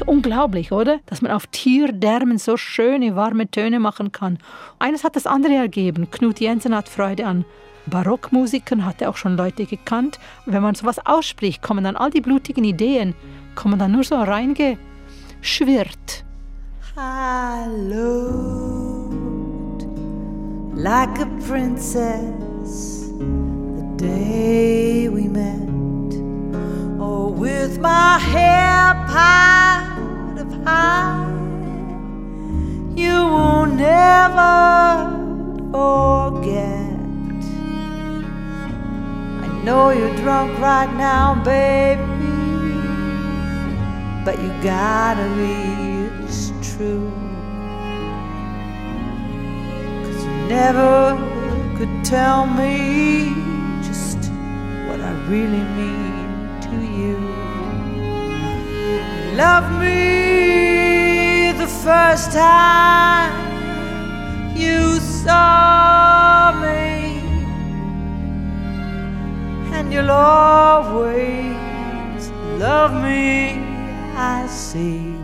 Unglaublich, oder? Dass man auf Tierdärmen so schöne, warme Töne machen kann. Eines hat das andere ergeben. Knut Jensen hat Freude an Barockmusikern, hat er auch schon Leute gekannt. wenn man sowas ausspricht, kommen dann all die blutigen Ideen, kommen dann nur so reingeschwirrt. Looked like a princess the day we met. Oh, with my hair piled up high, you will never forget. I know you're drunk right now, baby, but you gotta be, it's true. Cause you never could tell me just what I really mean Love me the first time you saw me, and you'll always love me, I see.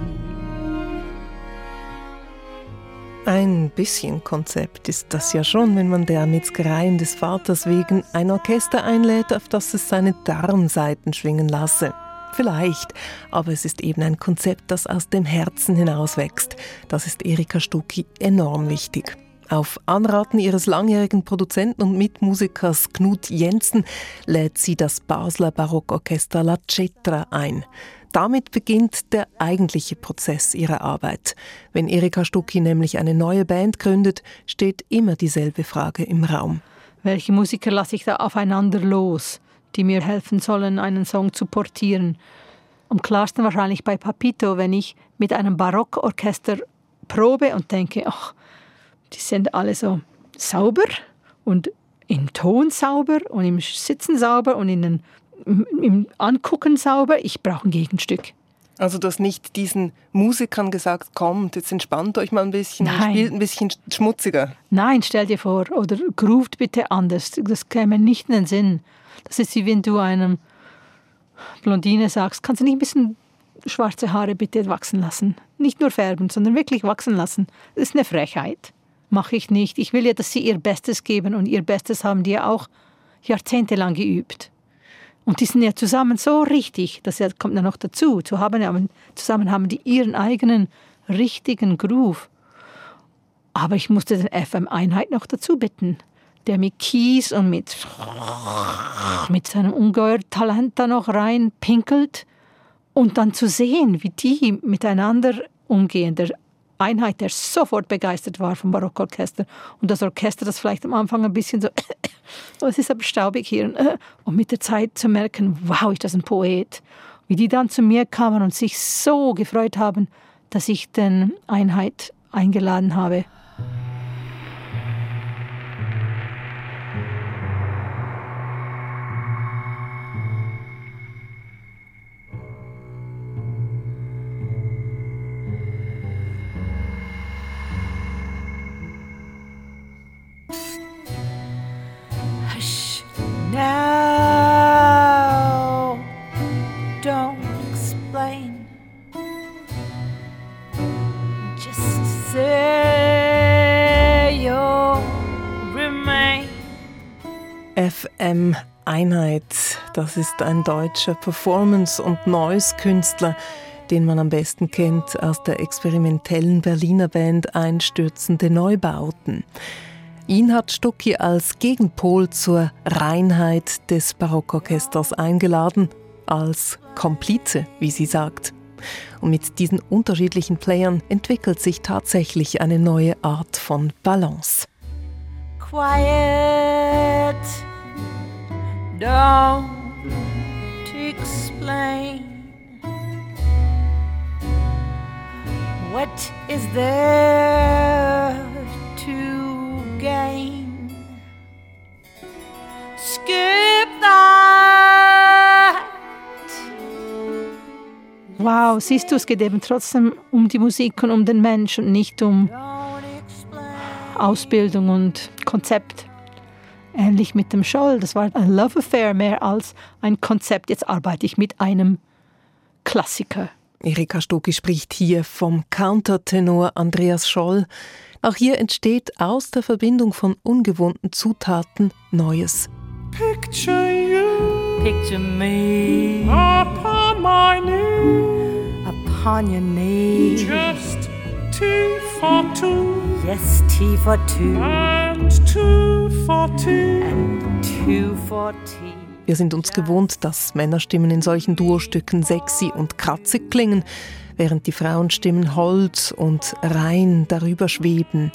Ein bisschen Konzept ist das ja schon, wenn man der Metzgereien des Vaters wegen ein Orchester einlädt, auf das es seine Darmseiten schwingen lasse. Vielleicht, aber es ist eben ein Konzept, das aus dem Herzen hinauswächst. Das ist Erika Stucki enorm wichtig. Auf Anraten ihres langjährigen Produzenten und Mitmusikers Knut Jensen lädt sie das Basler Barockorchester La Cetra ein. Damit beginnt der eigentliche Prozess ihrer Arbeit. Wenn Erika Stucki nämlich eine neue Band gründet, steht immer dieselbe Frage im Raum. Welche Musiker lasse ich da aufeinander los, die mir helfen sollen, einen Song zu portieren? Am klarsten wahrscheinlich bei Papito, wenn ich mit einem Barockorchester probe und denke, ach, die sind alle so sauber und im Ton sauber und im Sitzen sauber und in den im Angucken sauber, ich brauche ein Gegenstück. Also du hast nicht diesen Musikern gesagt, kommt, jetzt entspannt euch mal ein bisschen, Nein. spielt ein bisschen schmutziger. Nein, stell dir vor, oder groovt bitte anders. Das käme nicht in den Sinn. Das ist wie wenn du einem Blondine sagst, kannst du nicht ein bisschen schwarze Haare bitte wachsen lassen? Nicht nur färben, sondern wirklich wachsen lassen. Das ist eine Frechheit. Mache ich nicht. Ich will ja, dass sie ihr Bestes geben und ihr Bestes haben die ja auch jahrzehntelang geübt. Und die sind ja zusammen so richtig, das kommt ja noch dazu, zusammen haben die ihren eigenen richtigen Groove. Aber ich musste den FM-Einheit noch dazu bitten, der mit Kies und mit, mit seinem ungeheuer Talent da noch rein pinkelt. Und dann zu sehen, wie die miteinander umgehen. Der Einheit, der sofort begeistert war vom Barockorchester. Und das Orchester, das vielleicht am Anfang ein bisschen so, (coughs) oh, es ist aber staubig hier. (coughs) Und mit der Zeit zu merken, wow, ist das ein Poet. Wie die dann zu mir kamen und sich so gefreut haben, dass ich den Einheit eingeladen habe. Das ist ein deutscher Performance- und Noise-Künstler, den man am besten kennt aus der experimentellen Berliner Band Einstürzende Neubauten. Ihn hat Stucki als Gegenpol zur Reinheit des Barockorchesters eingeladen, als Komplize, wie sie sagt. Und mit diesen unterschiedlichen Playern entwickelt sich tatsächlich eine neue Art von Balance. Quiet. Don't explain. What is there to gain? Skip that. Wow, siehst du, es geht eben trotzdem um die Musik und um den Mensch und nicht um Ausbildung und Konzept. Ähnlich mit dem Scholl, das war ein Love Affair mehr als ein Konzept. Jetzt arbeite ich mit einem Klassiker. Erika Stucki spricht hier vom Countertenor Andreas Scholl. Auch hier entsteht aus der Verbindung von ungewohnten Zutaten Neues. Picture you Picture me upon my knee. upon your knee. Just T for two Yes, T for two and two for tea. two tea. Wir sind uns gewohnt, dass Männerstimmen in solchen Duostücken sexy und kratzig klingen, während die Frauenstimmen hold und rein darüber schweben.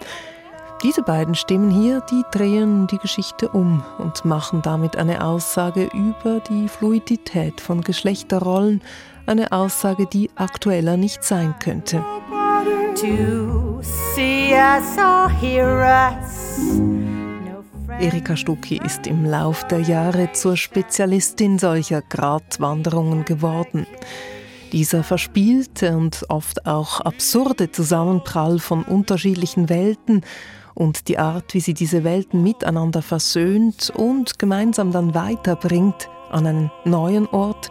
Diese beiden Stimmen hier, die drehen die Geschichte um und machen damit eine Aussage über die Fluidität von Geschlechterrollen, eine Aussage, die aktueller nicht sein könnte. To see us or hear us. Erika Stucki ist im Lauf der Jahre zur Spezialistin solcher Gratwanderungen geworden. Dieser verspielte und oft auch absurde Zusammenprall von unterschiedlichen Welten und die Art, wie sie diese Welten miteinander versöhnt und gemeinsam dann weiterbringt an einen neuen Ort,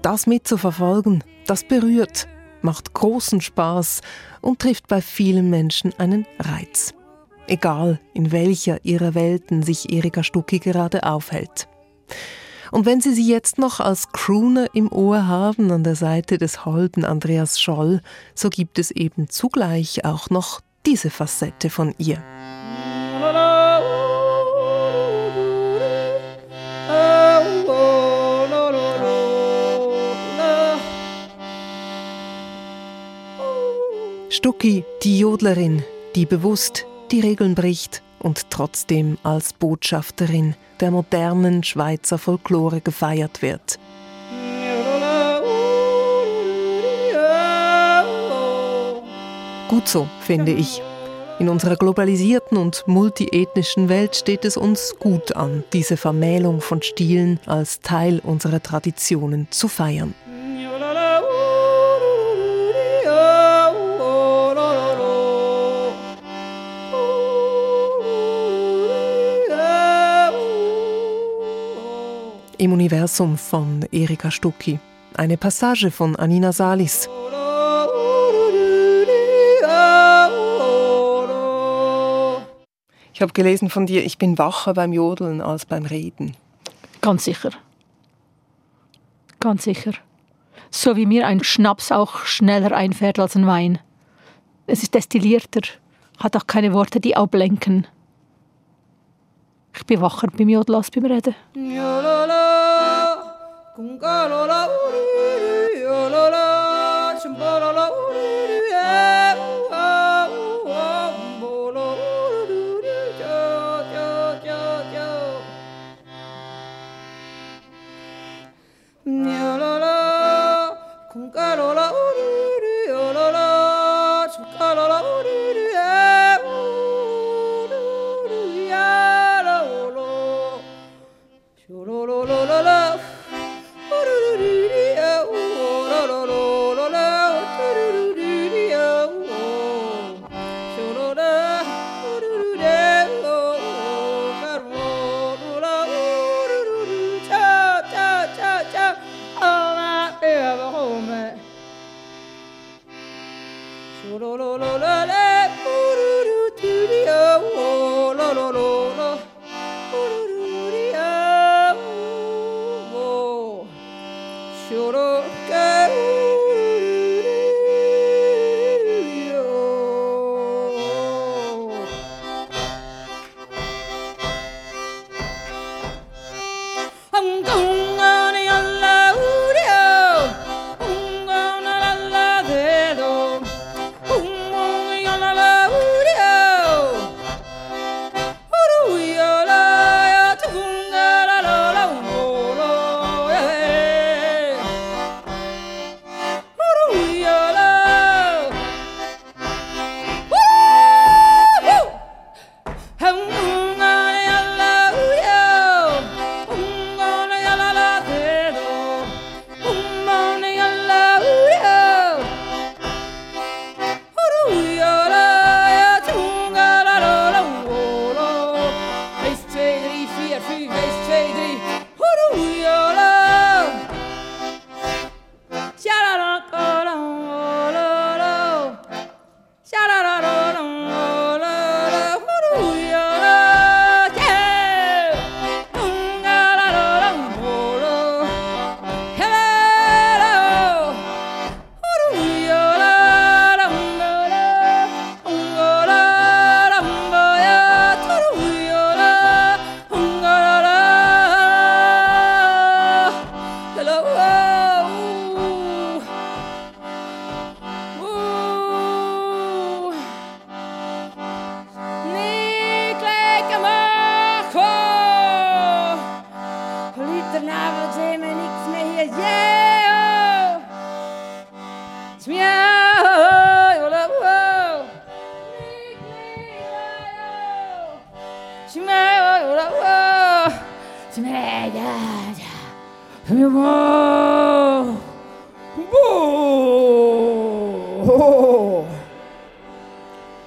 das mitzuverfolgen, das berührt, macht großen Spaß und trifft bei vielen Menschen einen Reiz. Egal, in welcher ihrer Welten sich Erika Stucki gerade aufhält. Und wenn Sie sie jetzt noch als Crooner im Ohr haben an der Seite des holden Andreas Scholl, so gibt es eben zugleich auch noch diese Facette von ihr. Stucki, die Jodlerin, die bewusst die Regeln bricht und trotzdem als Botschafterin der modernen Schweizer Folklore gefeiert wird. Gut so, finde ich. In unserer globalisierten und multiethnischen Welt steht es uns gut an, diese Vermählung von Stilen als Teil unserer Traditionen zu feiern. Im Universum von Erika Stucki. Eine Passage von Anina Salis. Ich habe gelesen von dir, ich bin wacher beim Jodeln als beim Reden. Ganz sicher. Ganz sicher. So wie mir ein Schnaps auch schneller einfährt als ein Wein. Es ist destillierter. Hat auch keine Worte, die ablenken. Ich bin wacher beim Jodeln als beim Reden. Cũng.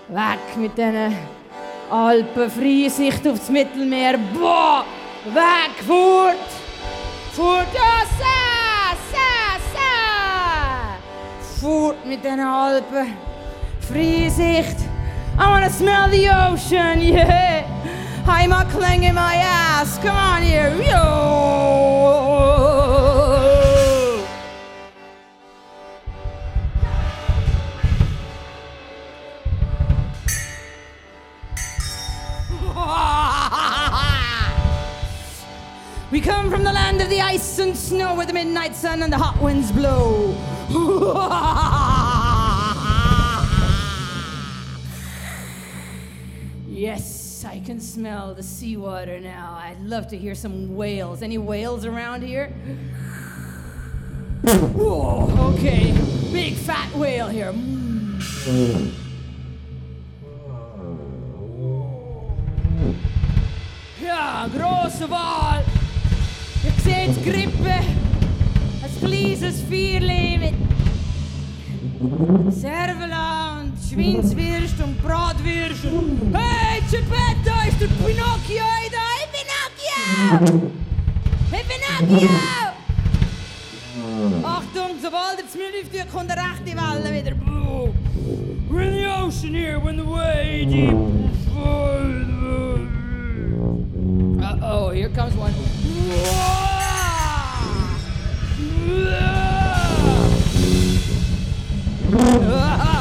Weg mit diesen Alpen, Freisicht aufs Mittelmeer. Boah! Weg, fort! Fort, ja, sa, sa, sa! Fort mit diesen Alpen, Freisicht. I wanna smell the ocean, yeah! Heimatklänge in my ass, come on here, yo! Come from the land of the ice and snow where the midnight sun and the hot winds blow. (laughs) yes, I can smell the seawater now. I'd love to hear some whales. Any whales around here? Whoa, (laughs) okay, big fat whale here. Mm. Ja, große Wahl. Je ziet grippen. Het vlies is vierleven. Serveland, und Bratwürst. Hey, Geppetto, ist der Pinocchio da? Hey, Pinocchio! Hey, Pinocchio! Achtung, sobald es mir läuft, kommt eine rechte Welle wieder. We're in the ocean here, we're in the way deep. Uh-oh, here comes one. Ah!